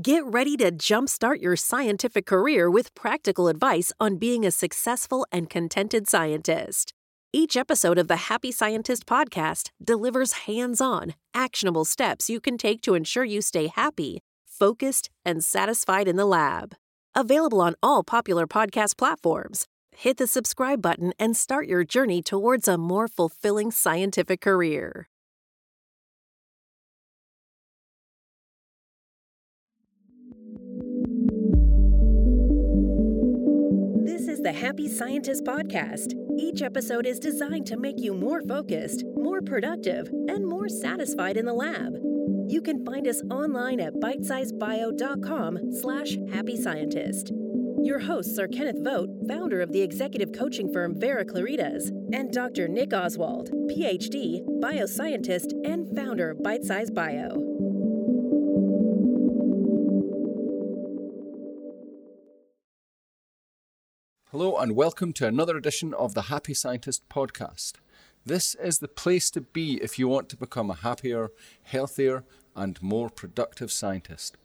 Get ready to jumpstart your scientific career with practical advice on being a successful and contented scientist. Each episode of the Happy Scientist podcast delivers hands on, actionable steps you can take to ensure you stay happy, focused, and satisfied in the lab. Available on all popular podcast platforms. Hit the subscribe button and start your journey towards a more fulfilling scientific career. The Happy Scientist Podcast. Each episode is designed to make you more focused, more productive, and more satisfied in the lab. You can find us online at bitesizebio.com slash happy scientist. Your hosts are Kenneth Vogt, founder of the executive coaching firm Vera Claritas, and Dr. Nick Oswald, PhD, bioscientist, and founder of Bite Size Bio. Hello, and welcome to another edition of the Happy Scientist podcast. This is the place to be if you want to become a happier, healthier, and more productive scientist.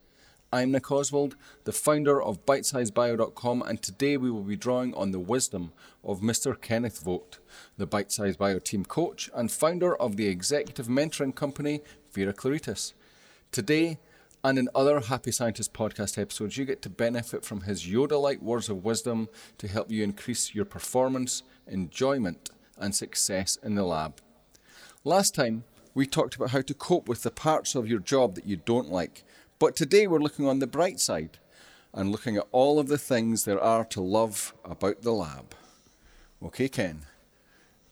I'm Nick Oswald, the founder of BitesizeBio.com, and today we will be drawing on the wisdom of Mr. Kenneth Vogt, the Bite Size Bio team coach and founder of the executive mentoring company Vera Claritas. Today, and in other Happy Scientist podcast episodes, you get to benefit from his Yoda like words of wisdom to help you increase your performance, enjoyment, and success in the lab. Last time, we talked about how to cope with the parts of your job that you don't like, but today we're looking on the bright side and looking at all of the things there are to love about the lab. Okay, Ken,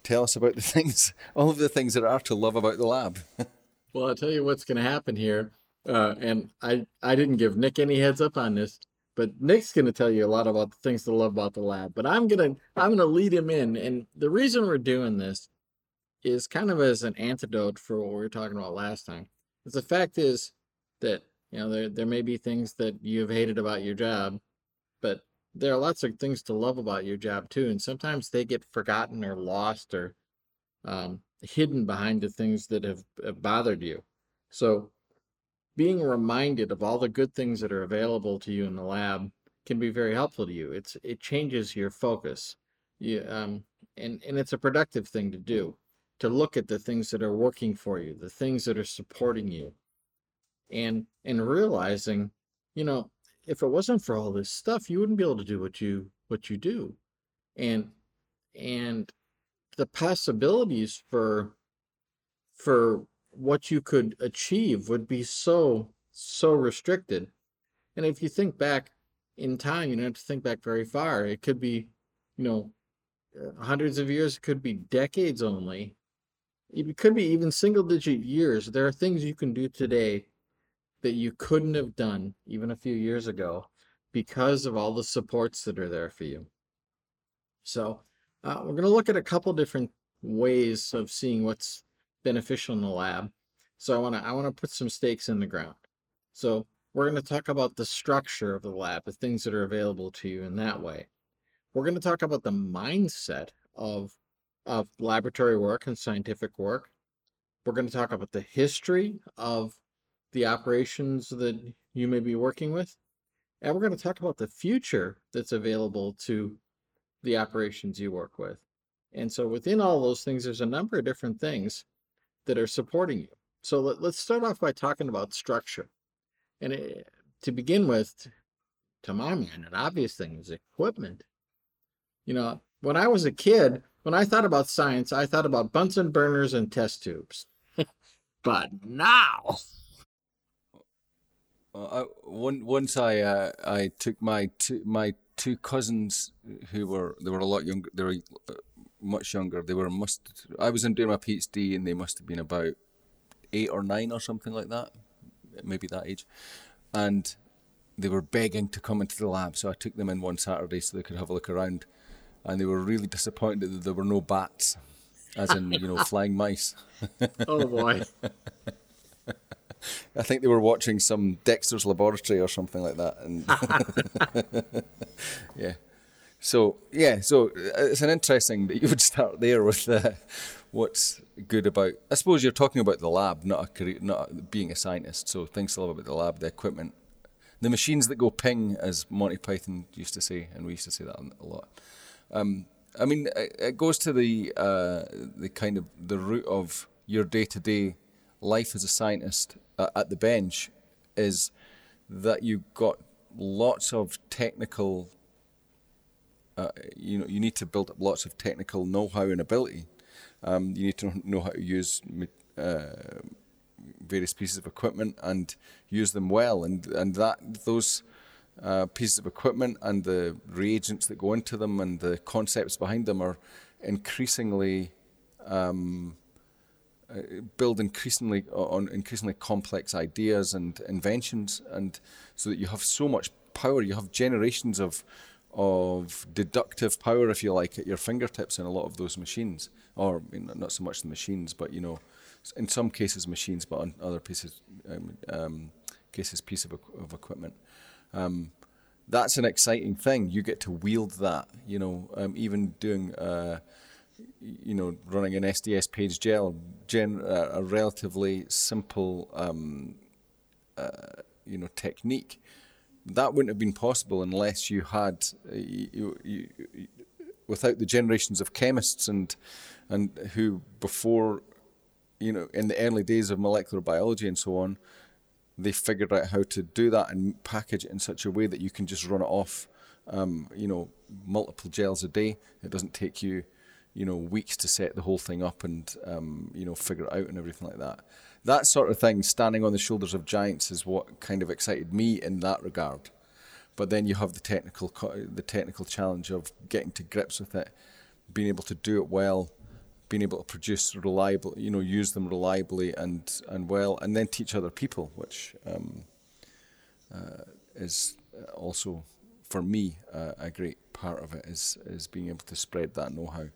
tell us about the things, all of the things there are to love about the lab. Well, I'll tell you what's going to happen here. Uh, and I, I didn't give Nick any heads up on this, but Nick's going to tell you a lot about the things to love about the lab. But I'm gonna I'm gonna lead him in, and the reason we're doing this is kind of as an antidote for what we were talking about last time. Is the fact is that you know there there may be things that you've hated about your job, but there are lots of things to love about your job too, and sometimes they get forgotten or lost or um, hidden behind the things that have, have bothered you. So being reminded of all the good things that are available to you in the lab can be very helpful to you. It's it changes your focus. You, um, and and it's a productive thing to do to look at the things that are working for you, the things that are supporting you, and and realizing, you know, if it wasn't for all this stuff, you wouldn't be able to do what you what you do, and and the possibilities for for what you could achieve would be so so restricted. And if you think back in time you don't have to think back very far. It could be you know uh, hundreds of years it could be decades only. It could be even single digit years. There are things you can do today that you couldn't have done even a few years ago because of all the supports that are there for you. So uh, we're going to look at a couple different ways of seeing what's beneficial in the lab. So I want to I want to put some stakes in the ground. So we're going to talk about the structure of the lab, the things that are available to you in that way. We're going to talk about the mindset of of laboratory work and scientific work. We're going to talk about the history of the operations that you may be working with. And we're going to talk about the future that's available to the operations you work with. And so within all those things, there's a number of different things that are supporting you. So let, us start off by talking about structure. And it, to begin with, to my mind, an obvious thing is equipment. You know, when I was a kid, when I thought about science, I thought about Bunsen burners and test tubes. but now, I, once I uh, I took my two, my two cousins who were they were a lot younger. They were uh, much younger. They were must. I was in doing my PhD, and they must have been about eight or nine or something like that, maybe that age, and they were begging to come into the lab. So I took them in one Saturday so they could have a look around, and they were really disappointed that there were no bats, as in you know flying mice. oh boy. I think they were watching some Dexter's Laboratory or something like that, and yeah. So yeah, so uh, it's an interesting that you would start there with uh, what's good about. I suppose you're talking about the lab, not a career, not being a scientist. So things to love about the lab, the equipment, the machines that go ping, as Monty Python used to say, and we used to say that a lot. Um, I mean, it goes to the uh, the kind of the root of your day to day life as a scientist uh, at the bench is that you've got lots of technical. Uh, you know, you need to build up lots of technical know-how and ability. Um, you need to know how to use uh, various pieces of equipment and use them well, and and that those uh, pieces of equipment and the reagents that go into them and the concepts behind them are increasingly um, uh, build increasingly on increasingly complex ideas and inventions, and so that you have so much power. You have generations of of deductive power, if you like, at your fingertips in a lot of those machines, or not so much the machines, but you know, in some cases machines, but on other pieces um, um, cases piece of, of equipment. Um, that's an exciting thing. You get to wield that. You know, um, even doing, uh, you know, running an SDS page gel, gen, uh, a relatively simple, um, uh, you know, technique. That wouldn't have been possible unless you had, uh, you, you, you, without the generations of chemists and and who before, you know, in the early days of molecular biology and so on, they figured out how to do that and package it in such a way that you can just run it off, um, you know, multiple gels a day. It doesn't take you, you know, weeks to set the whole thing up and, um, you know, figure it out and everything like that. That sort of thing, standing on the shoulders of giants, is what kind of excited me in that regard. But then you have the technical, the technical challenge of getting to grips with it, being able to do it well, being able to produce reliable, you know, use them reliably and and well, and then teach other people, which um, uh, is also for me uh, a great part of it is is being able to spread that know-how.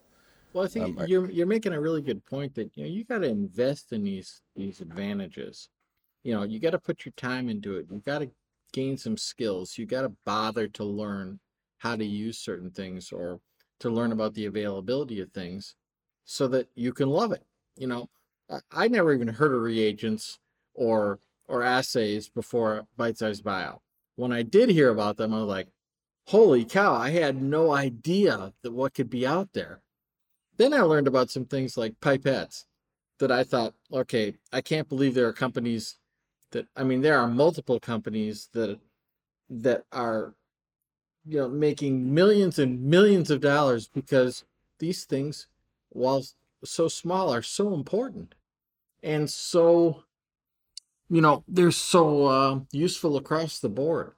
Well, I think um, you're you're making a really good point that you know you got to invest in these these advantages. You know, you got to put your time into it. You got to gain some skills. You got to bother to learn how to use certain things or to learn about the availability of things so that you can love it. You know, I never even heard of reagents or or assays before Bite Size Bio. When I did hear about them, I was like, holy cow, I had no idea that what could be out there. Then I learned about some things like pipettes that I thought, okay, I can't believe there are companies that I mean there are multiple companies that that are you know making millions and millions of dollars because these things while so small, are so important and so, you know, they're so uh, useful across the board.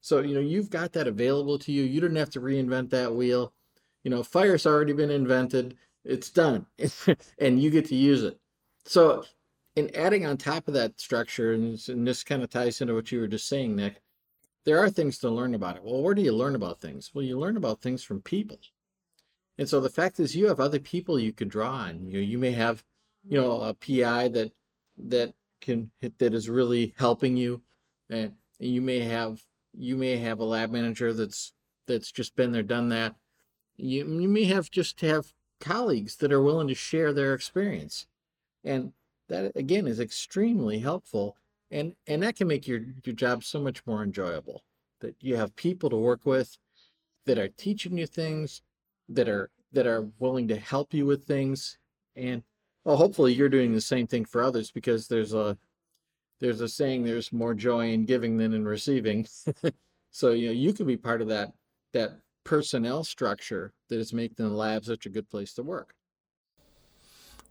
So, you know, you've got that available to you. You didn't have to reinvent that wheel. You know, fire's already been invented, it's done, and you get to use it. So, in adding on top of that structure, and, and this kind of ties into what you were just saying, Nick, there are things to learn about it. Well, where do you learn about things? Well, you learn about things from people. And so the fact is you have other people you can draw on. You you may have, you know, a PI that that can that is really helping you. And you may have you may have a lab manager that's that's just been there, done that. You you may have just to have colleagues that are willing to share their experience. And that again is extremely helpful. And and that can make your your job so much more enjoyable that you have people to work with that are teaching you things that are that are willing to help you with things. And well hopefully you're doing the same thing for others because there's a there's a saying there's more joy in giving than in receiving. So you know you can be part of that that personnel structure that is making the lab such a good place to work.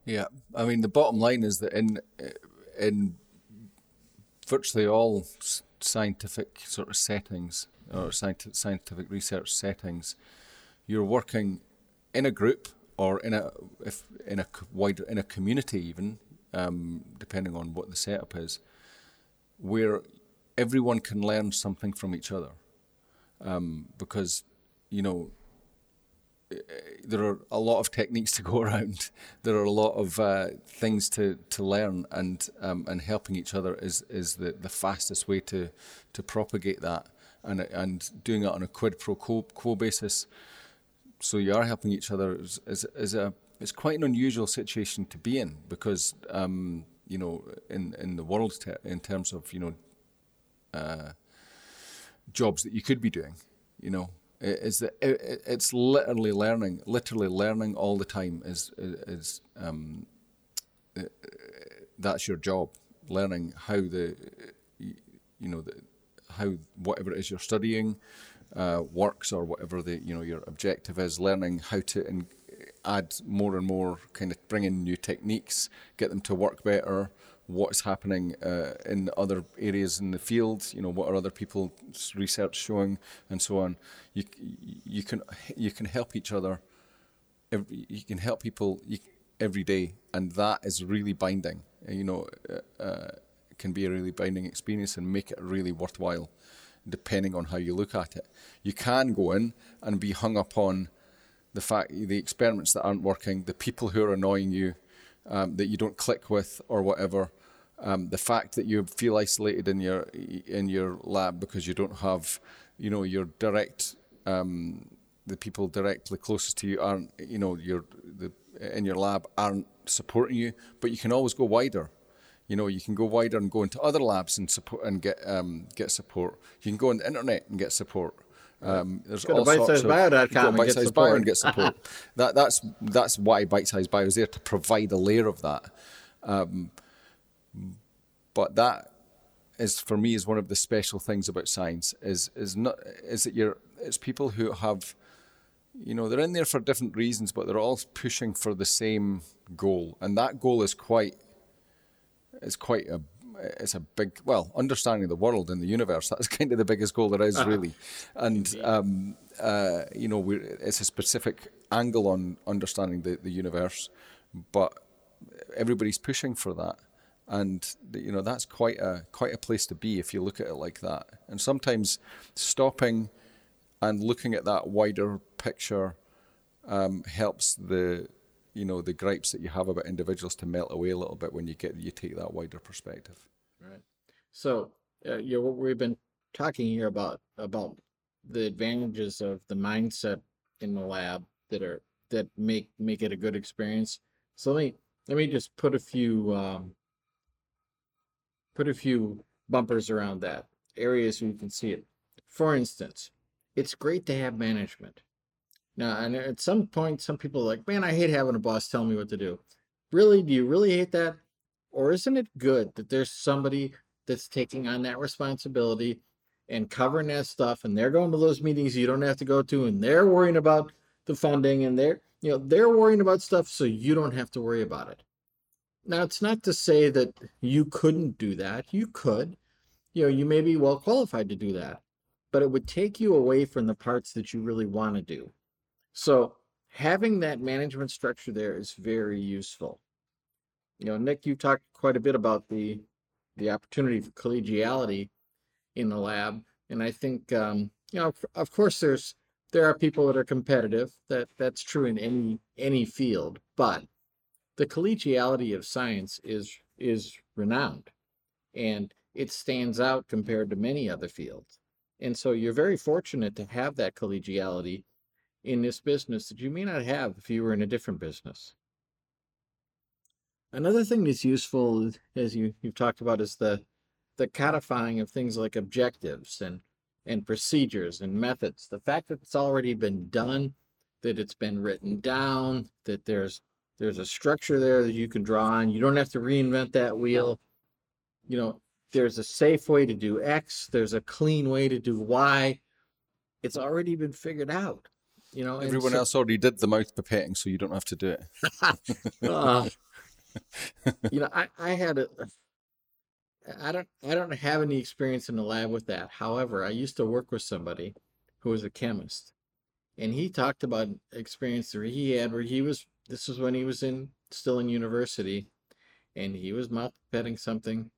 Yeah i mean the bottom line is that in in virtually all scientific sort of settings or scientific research settings you're working in a group or in a if in a wider in a community even um, depending on what the setup is where everyone can learn something from each other. Um, because you know there are a lot of techniques to go around. There are a lot of uh, things to, to learn, and um, and helping each other is, is the, the fastest way to to propagate that, and and doing it on a quid pro quo, quo basis so you are helping each other is, is, is, a it's quite an unusual situation to be in because um, you know in in the world te- in terms of you know uh, jobs that you could be doing. You know, is that it, it's literally learning, literally learning all the time. Is is um, uh, that's your job, learning how the you know the, how whatever it is you're studying uh, works or whatever the you know your objective is, learning how to in, add more and more, kind of bring in new techniques, get them to work better. What's happening uh, in other areas in the field? You know, what are other people's research showing, and so on. You you can you can help each other. You can help people every day, and that is really binding. You know, uh, uh, can be a really binding experience and make it really worthwhile, depending on how you look at it. You can go in and be hung up on the fact the experiments that aren't working, the people who are annoying you, um, that you don't click with or whatever, um, the fact that you feel isolated in your in your lab because you don't have, you know, your direct um, the people directly closest to you aren't, you know, your the in your lab aren't supporting you, but you can always go wider. You know, you can go wider and go into other labs and support and get um, get support. You can go on the internet and get support. Um, there's go all to sorts of and, get bio and get support. that, that's that's why Bitesize Bio is there to provide a layer of that. Um, but that is for me is one of the special things about science is is not is that you're it's people who have you know they're in there for different reasons but they're all pushing for the same goal. And that goal is quite is quite a it's a big well understanding the world and the universe that's kind of the biggest goal there is uh-huh. really. And um, uh, you know it's a specific angle on understanding the, the universe but everybody's pushing for that and you know that's quite a quite a place to be if you look at it like that and sometimes stopping and looking at that wider picture um, helps the you know the gripes that you have about individuals to melt away a little bit when you get you take that wider perspective. Right. So uh, you know what we've been talking here about about the advantages of the mindset in the lab that are that make make it a good experience. So let me let me just put a few um, put a few bumpers around that areas where you can see it. For instance, it's great to have management. Now, and at some point, some people are like, man, I hate having a boss tell me what to do. Really? Do you really hate that? Or isn't it good that there's somebody that's taking on that responsibility and covering that stuff and they're going to those meetings you don't have to go to and they're worrying about the funding and they're, you know, they're worrying about stuff so you don't have to worry about it. Now, it's not to say that you couldn't do that. You could. You know, you may be well qualified to do that, but it would take you away from the parts that you really want to do. So having that management structure there is very useful. You know, Nick, you talked quite a bit about the the opportunity for collegiality in the lab, and I think um, you know, of course, there's there are people that are competitive. That that's true in any any field, but the collegiality of science is is renowned, and it stands out compared to many other fields. And so you're very fortunate to have that collegiality in this business that you may not have if you were in a different business. Another thing that's useful, as you, you've talked about, is the the codifying of things like objectives and and procedures and methods. The fact that it's already been done, that it's been written down, that there's there's a structure there that you can draw on. You don't have to reinvent that wheel. You know, there's a safe way to do X, there's a clean way to do Y. It's already been figured out. You know, everyone so, else already did the mouth pipetting, so you don't have to do it. uh, you know, I, I had a, I don't, I don't have any experience in the lab with that. However, I used to work with somebody who was a chemist, and he talked about experience that he had where he was. This was when he was in still in university, and he was mouth pipetting something,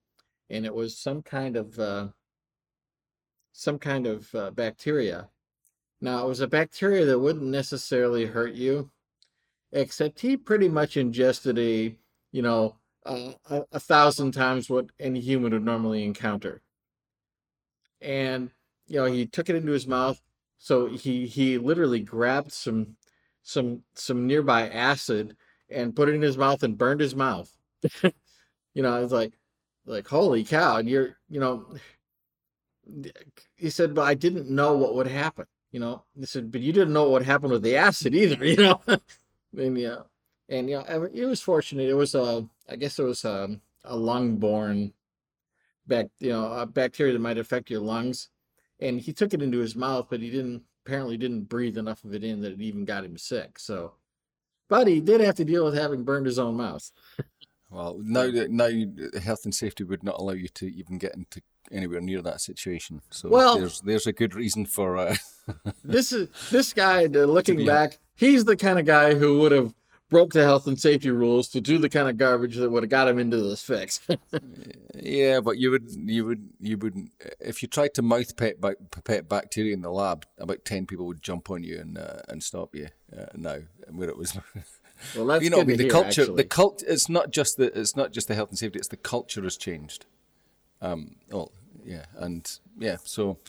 and it was some kind of uh, some kind of uh, bacteria now, it was a bacteria that wouldn't necessarily hurt you, except he pretty much ingested a, you know, uh, a, a thousand times what any human would normally encounter. And, you know, he took it into his mouth. So he, he literally grabbed some, some, some nearby acid and put it in his mouth and burned his mouth. you know, it's like, like, holy cow. And you're, you know, he said, but I didn't know what would happen. You know, he said, but you didn't know what would happen with the acid either. You know, and yeah, and you know, it was fortunate. It was a, I guess it was a, a lung-borne back, you know, a bacteria that might affect your lungs. And he took it into his mouth, but he didn't apparently didn't breathe enough of it in that it even got him sick. So, but he did have to deal with having burned his own mouth. Well, now now health and safety would not allow you to even get into anywhere near that situation. So well, there's there's a good reason for uh... this is this guy. Uh, looking back, he's the kind of guy who would have broke the health and safety rules to do the kind of garbage that would have got him into this fix. yeah, but you would, you would, you would, if you tried to mouth pet, pet bacteria in the lab, about ten people would jump on you and uh, and stop you. Uh, now, where it was. Well, that's you know, I mean, the hear, culture, actually. the cult. It's not just the, it's not just the health and safety. It's the culture has changed. Um. Oh, yeah, and yeah. So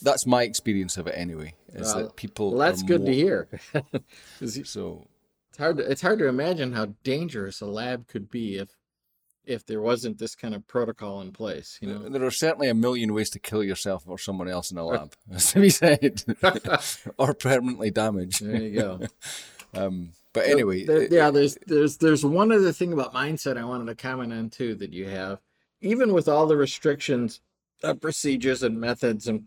that's my experience of it anyway. Is well, that people? Well, that's good more, to hear. so it's hard to, it's hard to imagine how dangerous a lab could be if if there wasn't this kind of protocol in place. You know, there are certainly a million ways to kill yourself or someone else in a lab, as to be said, or permanently damage. There you go. um, but anyway, there, yeah, there's there's there's one other thing about mindset I wanted to comment on too that you have, even with all the restrictions, of procedures and methods and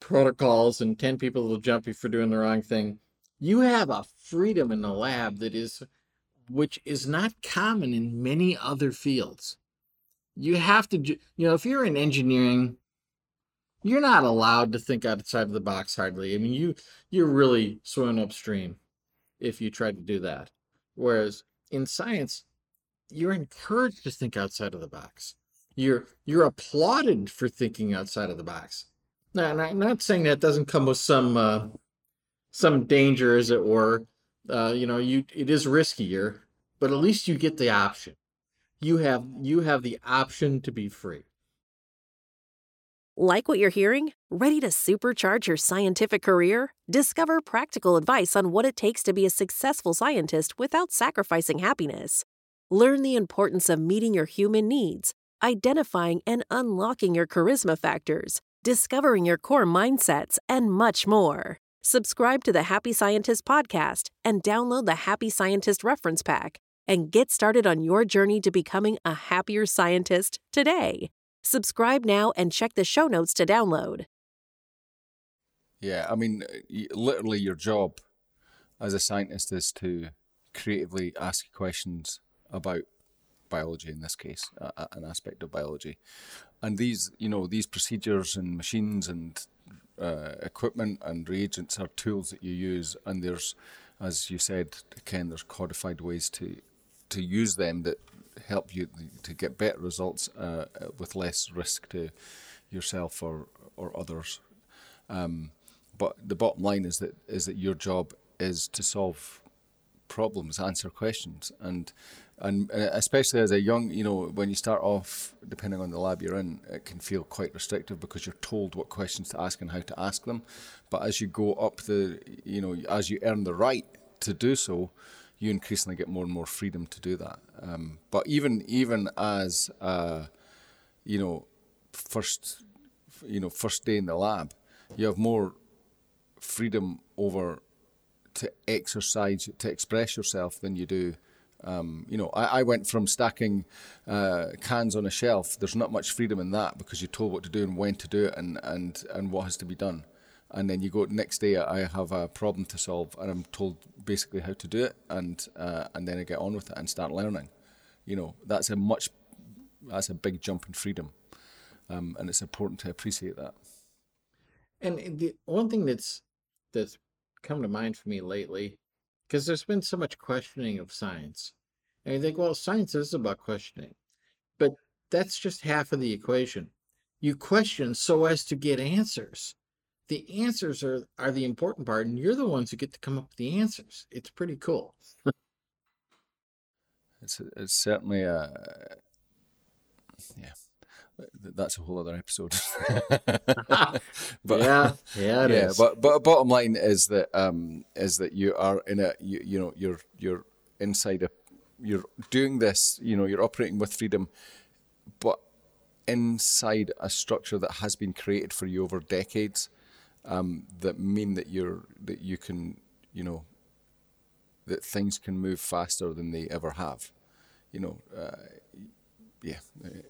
protocols, and ten people will jump you for doing the wrong thing you have a freedom in the lab that is which is not common in many other fields. You have to you know if you're in engineering you're not allowed to think outside of the box hardly. I mean you you're really swimming upstream if you try to do that. Whereas in science you're encouraged to think outside of the box. You're you're applauded for thinking outside of the box. Now i'm not saying that doesn't come with some uh, some danger, as it were. Uh, you know, you it is riskier, but at least you get the option. You have you have the option to be free. Like what you're hearing? Ready to supercharge your scientific career? Discover practical advice on what it takes to be a successful scientist without sacrificing happiness. Learn the importance of meeting your human needs, identifying and unlocking your charisma factors, discovering your core mindsets, and much more. Subscribe to the Happy Scientist podcast and download the Happy Scientist reference pack and get started on your journey to becoming a happier scientist today. Subscribe now and check the show notes to download. Yeah, I mean, uh, literally, your job as a scientist is to creatively ask questions about biology in this case, an aspect of biology. And these, you know, these procedures and machines and uh, equipment and reagents are tools that you use, and there's, as you said, Ken, there's codified ways to to use them that help you to get better results uh, with less risk to yourself or or others. Um, but the bottom line is that is that your job is to solve problems, answer questions, and and uh, especially as a young, you know, when you start off, depending on the lab you're in, it can feel quite restrictive because you're told what questions to ask and how to ask them. But as you go up the, you know, as you earn the right to do so, you increasingly get more and more freedom to do that. Um, but even even as, uh, you know, first, you know, first day in the lab, you have more freedom over to exercise, to express yourself than you do um, you know, I, I, went from stacking uh, cans on a shelf. There's not much freedom in that because you're told what to do and when to do it and, and, and what has to be done. And then you go next day. I have a problem to solve, and I'm told basically how to do it, and uh, and then I get on with it and start learning. You know, that's a much that's a big jump in freedom, um, and it's important to appreciate that. And the one thing that's that's come to mind for me lately because there's been so much questioning of science. And you think, well, science is about questioning, but that's just half of the equation. You question so as to get answers. The answers are, are the important part, and you're the ones who get to come up with the answers. It's pretty cool. it's, it's certainly a, yeah, that's a whole other episode. but yeah, yeah, yeah. Is. But but bottom line is that um is that you are in a you, you know you're you're inside a you're doing this you know you're operating with freedom, but inside a structure that has been created for you over decades um, that mean that you're that you can you know that things can move faster than they ever have you know uh, yeah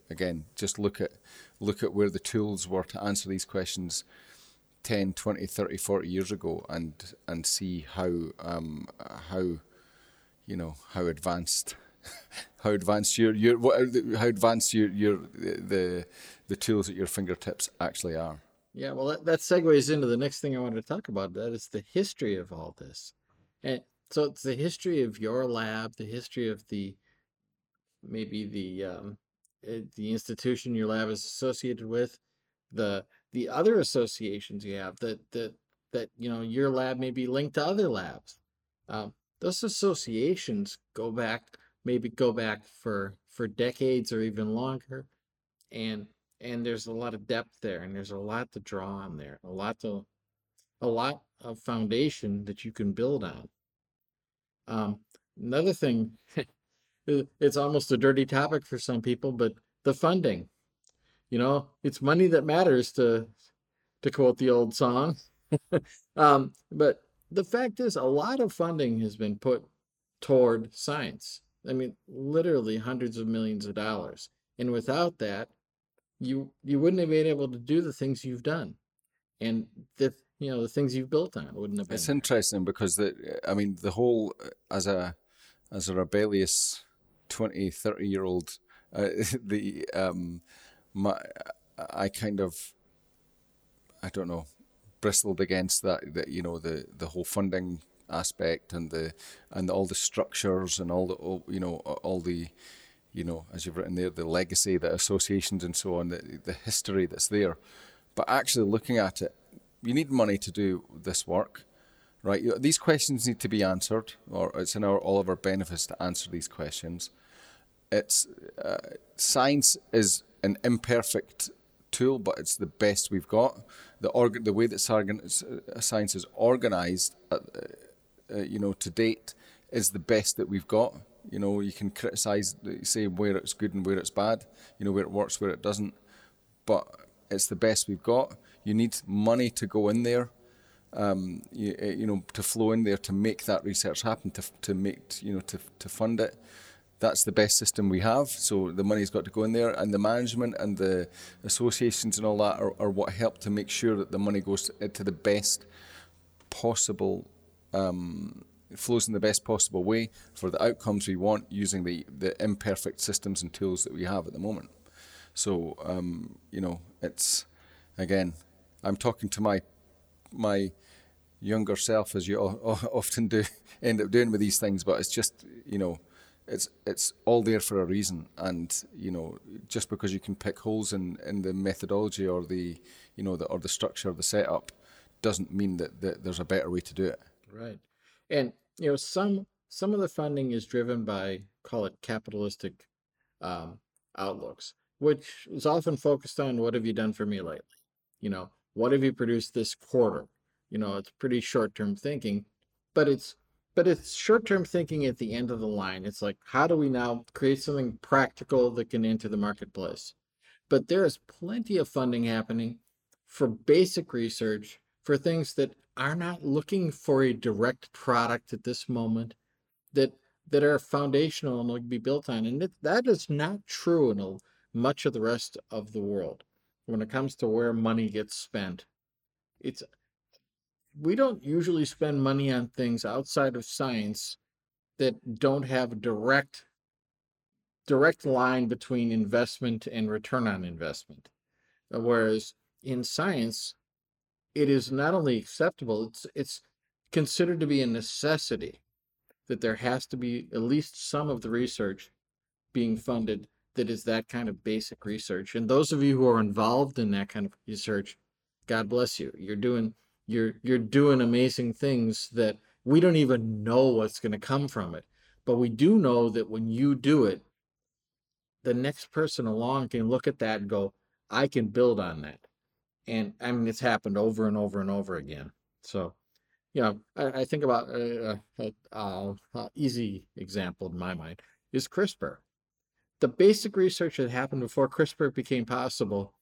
again just look at look at where the tools were to answer these questions 10 20 30 40 years ago and and see how um, how you know how advanced how advanced your your how advanced your your the the tools at your fingertips actually are. Yeah, well, that, that segues into the next thing I wanted to talk about. That is the history of all this, and so it's the history of your lab, the history of the maybe the um, the institution your lab is associated with, the the other associations you have that that that you know your lab may be linked to other labs. Um, those associations go back maybe go back for for decades or even longer and and there's a lot of depth there and there's a lot to draw on there a lot to a lot of foundation that you can build on um another thing it's almost a dirty topic for some people but the funding you know it's money that matters to to quote the old song um but the fact is a lot of funding has been put toward science I mean, literally hundreds of millions of dollars. And without that, you you wouldn't have been able to do the things you've done, and the you know the things you've built on wouldn't have been. It's interesting because the I mean the whole as a as a rebellious 20, 30 year old, uh, the um, my I kind of I don't know bristled against that that you know the the whole funding aspect and the and all the structures and all the you know all the you know as you've written there the legacy the associations and so on the, the history that's there. But actually looking at it you need money to do this work right these questions need to be answered or it's in our all of our benefits to answer these questions it's uh, science is an imperfect tool but it's the best we've got the org- the way that science is organized uh, uh, you know, to date is the best that we've got. You know, you can criticize, say where it's good and where it's bad. You know, where it works, where it doesn't. But it's the best we've got. You need money to go in there. Um, you, uh, you know, to flow in there to make that research happen, to to make you know to to fund it. That's the best system we have. So the money's got to go in there, and the management and the associations and all that are, are what help to make sure that the money goes to, to the best possible um, flows in the best possible way for the outcomes we want using the, the imperfect systems and tools that we have at the moment. So, um, you know, it's, again, I'm talking to my, my younger self, as you often do, end up doing with these things, but it's just, you know, it's it's all there for a reason and you know just because you can pick holes in in the methodology or the you know the or the structure of the setup doesn't mean that, that there's a better way to do it Right. And you know, some some of the funding is driven by call it capitalistic um, outlooks, which is often focused on what have you done for me lately? You know, what have you produced this quarter? You know, it's pretty short term thinking, but it's but it's short term thinking at the end of the line. It's like, how do we now create something practical that can enter the marketplace? But there is plenty of funding happening for basic research for things that are not looking for a direct product at this moment that that are foundational and will be built on. And it, that is not true in a, much of the rest of the world when it comes to where money gets spent. It's we don't usually spend money on things outside of science that don't have a direct direct line between investment and return on investment. Uh, whereas in science, it is not only acceptable, it's it's considered to be a necessity that there has to be at least some of the research being funded that is that kind of basic research. And those of you who are involved in that kind of research, God bless you. You're doing you're you're doing amazing things that we don't even know what's going to come from it. But we do know that when you do it, the next person along can look at that and go, I can build on that and I mean it's happened over and over and over again. So, you know, I, I think about uh, uh, uh, uh easy example in my mind is CRISPR. the basic research that happened before CRISPR became possible,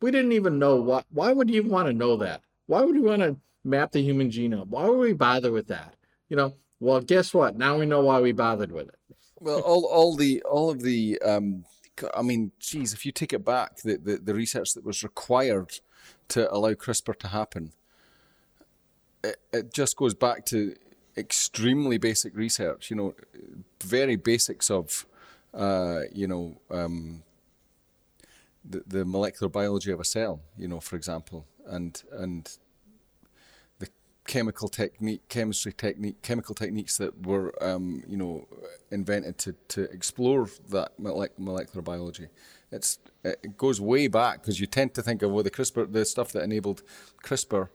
we didn't even know what. Why would you want to know that? Why would we want to map the human genome? Why would we bother with that? You know, well, guess what? Now we know why we bothered with it. Well, all, all the all of the um, I mean, geez, if you take it back, the, the, the research that was required to allow CRISPR to happen, it, it just goes back to extremely basic research. You know, very basics of, uh, you know, um, the, the molecular biology of a cell. You know, for example, and and chemical technique, chemistry technique, chemical techniques that were, um, you know, invented to, to explore that molecular biology. It's it goes way back because you tend to think of well the CRISPR, the stuff that enabled CRISPR,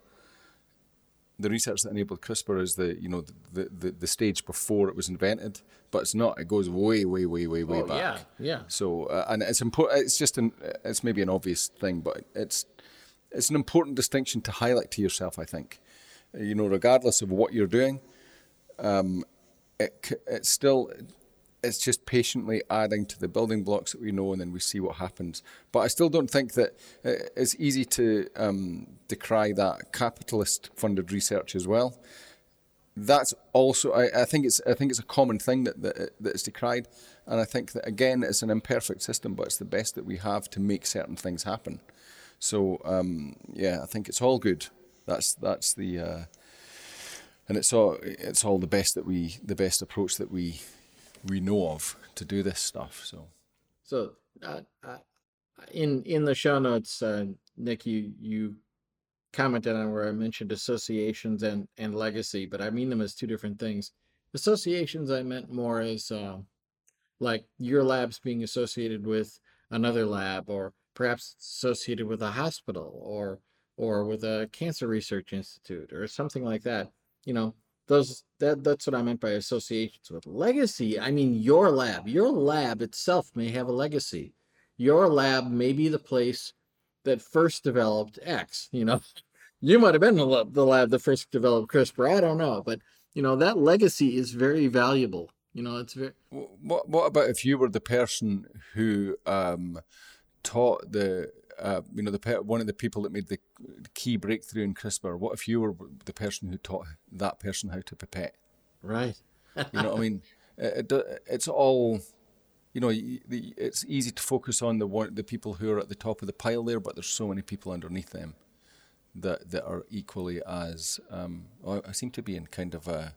the research that enabled CRISPR is the you know the the, the stage before it was invented, but it's not. It goes way way way way way oh, back. Yeah, yeah. So uh, and it's important. It's just an it's maybe an obvious thing, but it's it's an important distinction to highlight to yourself. I think you know, regardless of what you're doing, um, it, it's still it's just patiently adding to the building blocks that we know, and then we see what happens. But I still don't think that uh, it's easy to um, decry that capitalist-funded research as well. That's also, I, I, think it's, I think it's a common thing that, that that is decried, and I think that again, it's an imperfect system, but it's the best that we have to make certain things happen. So um, yeah, I think it's all good. That's that's the uh, and it's all it's all the best that we the best approach that we we know of to do this stuff. So so uh, uh, in in the show notes, uh, Nick, you you commented on where I mentioned associations and and legacy, but I mean them as two different things. Associations I meant more as uh, like your lab's being associated with another lab, or perhaps associated with a hospital, or or with a cancer research institute or something like that. You know, those that that's what I meant by associations with legacy. I mean your lab. Your lab itself may have a legacy. Your lab may be the place that first developed X, you know. You might have been the lab, the lab that first developed CRISPR. I don't know, but you know that legacy is very valuable. You know, it's very. What What about if you were the person who um, taught the uh, you know, the one of the people that made the key breakthrough in CRISPR. What if you were the person who taught that person how to pipette? Right. you know, what I mean, it, it, it's all, you know, it's easy to focus on the one, the people who are at the top of the pile there, but there's so many people underneath them that that are equally as. Um, I seem to be in kind of a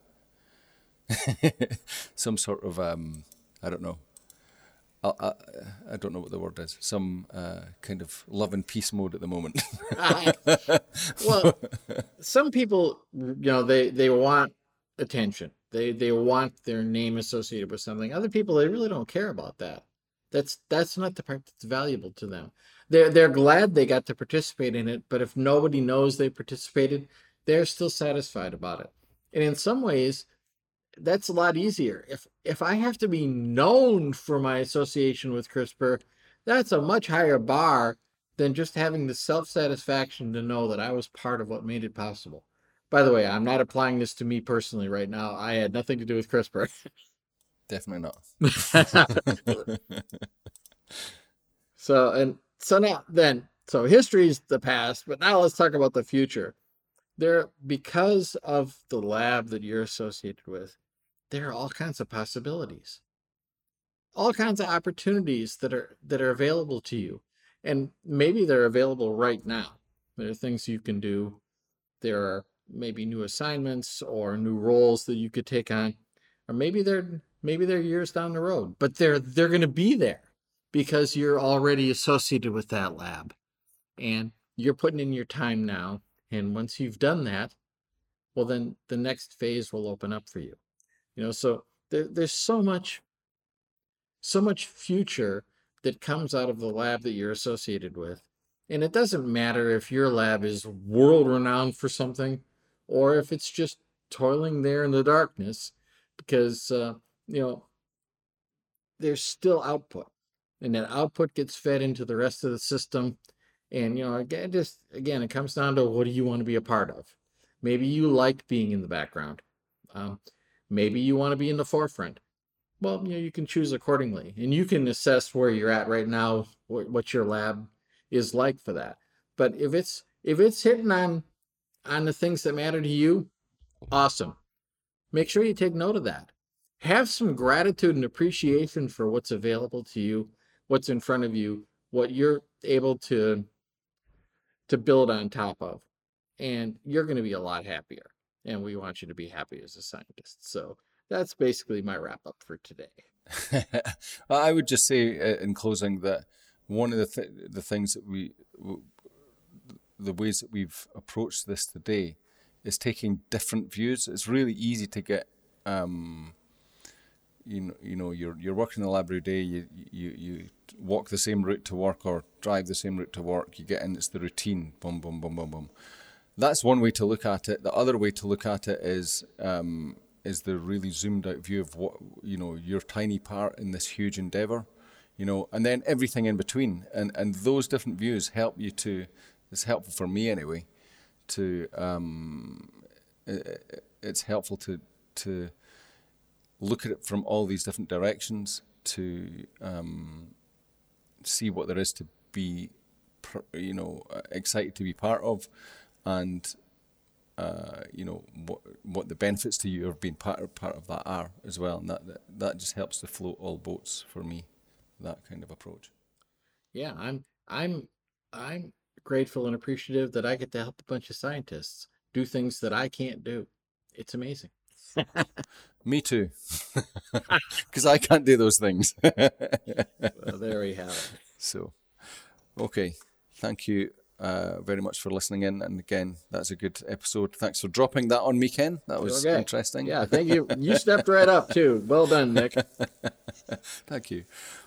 some sort of um, I don't know I, I, I, don't know what the word is. Some uh, kind of love and peace mode at the moment. well, some people, you know, they they want attention. They they want their name associated with something. Other people, they really don't care about that. That's that's not the part that's valuable to them. They're they're glad they got to participate in it, but if nobody knows they participated, they're still satisfied about it. And in some ways, that's a lot easier. If if I have to be known for my association with CRISPR, that's a much higher bar than just having the self-satisfaction to know that I was part of what made it possible. By the way, I'm not applying this to me personally right now. I had nothing to do with CRISPR. Definitely not. so and so now then so history's the past, but now let's talk about the future. There because of the lab that you're associated with, there are all kinds of possibilities. All kinds of opportunities that are that are available to you and maybe they're available right now. There are things you can do. There are maybe new assignments or new roles that you could take on or maybe they're maybe they're years down the road but they're they're going to be there because you're already associated with that lab and you're putting in your time now and once you've done that well then the next phase will open up for you you know so there, there's so much so much future that comes out of the lab that you're associated with and it doesn't matter if your lab is world renowned for something or if it's just toiling there in the darkness because uh, you know there's still output and that output gets fed into the rest of the system and you know again just again it comes down to what do you want to be a part of? Maybe you like being in the background um, Maybe you want to be in the forefront. well, you know, you can choose accordingly, and you can assess where you're at right now, what, your lab is like for that. But if it's if it's hitting on on the things that matter to you, awesome. Make sure you take note of that. Have some gratitude and appreciation for what's available to you, what's in front of you, what you're able to to build on top of. And you're going to be a lot happier. And we want you to be happy as a scientist. So that's basically my wrap up for today. I would just say uh, in closing that one of the th- the things that we the ways that we've approached this today is taking different views. It's really easy to get um, you know, you know, you're you're working in the lab every day. You you you walk the same route to work or drive the same route to work. You get in. It's the routine. Boom, boom, boom, boom, boom. That's one way to look at it. The other way to look at it is um, is the really zoomed out view of what you know your tiny part in this huge endeavor, you know, and then everything in between. And and those different views help you to. It's helpful for me anyway. To um, it, it's helpful to to look at it from all these different directions to um, see what there is to be, you know, excited to be part of, and uh, you know what what the benefits to you of being part of, part of that are as well, and that, that that just helps to float all boats for me. That kind of approach. Yeah, I'm I'm I'm grateful and appreciative that I get to help a bunch of scientists do things that I can't do. It's amazing. Me too. Because I can't do those things. well, there we have it. So, okay. Thank you uh, very much for listening in. And again, that's a good episode. Thanks for dropping that on me, Ken. That was okay. interesting. Yeah, thank you. You stepped right up, too. Well done, Nick. thank you.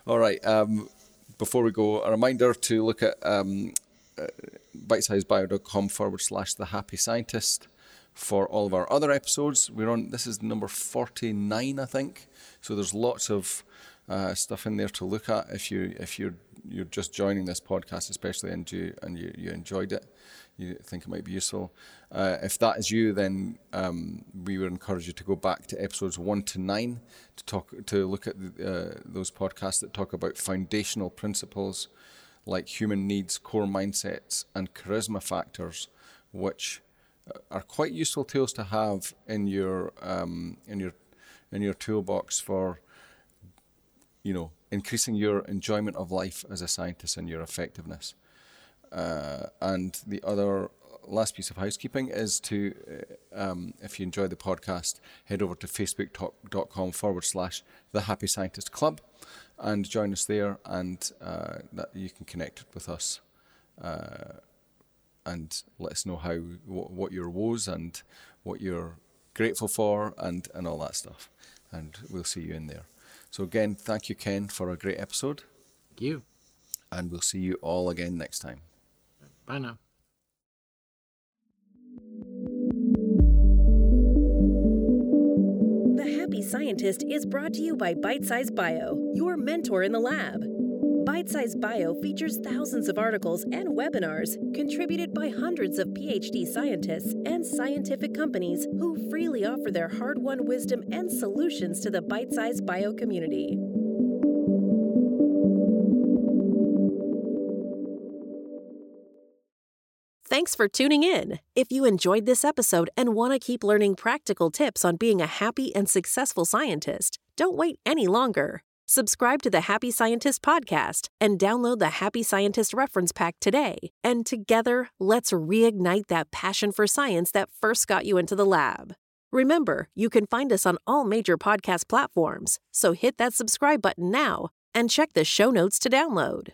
All right. Um, before we go, a reminder to look at um, uh, bitesizebio.com forward slash the happy scientist for all of our other episodes. We're on this is number 49, I think. So there's lots of uh, stuff in there to look at if you if you're you're just joining this podcast, especially and you and you, you enjoyed it, you think it might be useful. Uh, if that is you, then um, we would encourage you to go back to episodes one to nine to talk to look at the, uh, those podcasts that talk about foundational principles like human needs, core mindsets, and charisma factors, which are quite useful tools to have in your um, in your in your toolbox for you know increasing your enjoyment of life as a scientist and your effectiveness. Uh, and the other last piece of housekeeping is to, uh, um, if you enjoy the podcast, head over to facebook.com forward slash the Happy Scientist Club and join us there, and uh, that you can connect with us. Uh, and let us know how what, what your woes and what you're grateful for and, and all that stuff. And we'll see you in there. So again, thank you, Ken, for a great episode. Thank you. And we'll see you all again next time. Bye now. The Happy Scientist is brought to you by Bite Size Bio, your mentor in the lab. Bite Size Bio features thousands of articles and webinars contributed by hundreds of PhD scientists and scientific companies who freely offer their hard won wisdom and solutions to the Bite Size Bio community. Thanks for tuning in. If you enjoyed this episode and want to keep learning practical tips on being a happy and successful scientist, don't wait any longer. Subscribe to the Happy Scientist podcast and download the Happy Scientist reference pack today. And together, let's reignite that passion for science that first got you into the lab. Remember, you can find us on all major podcast platforms, so hit that subscribe button now and check the show notes to download.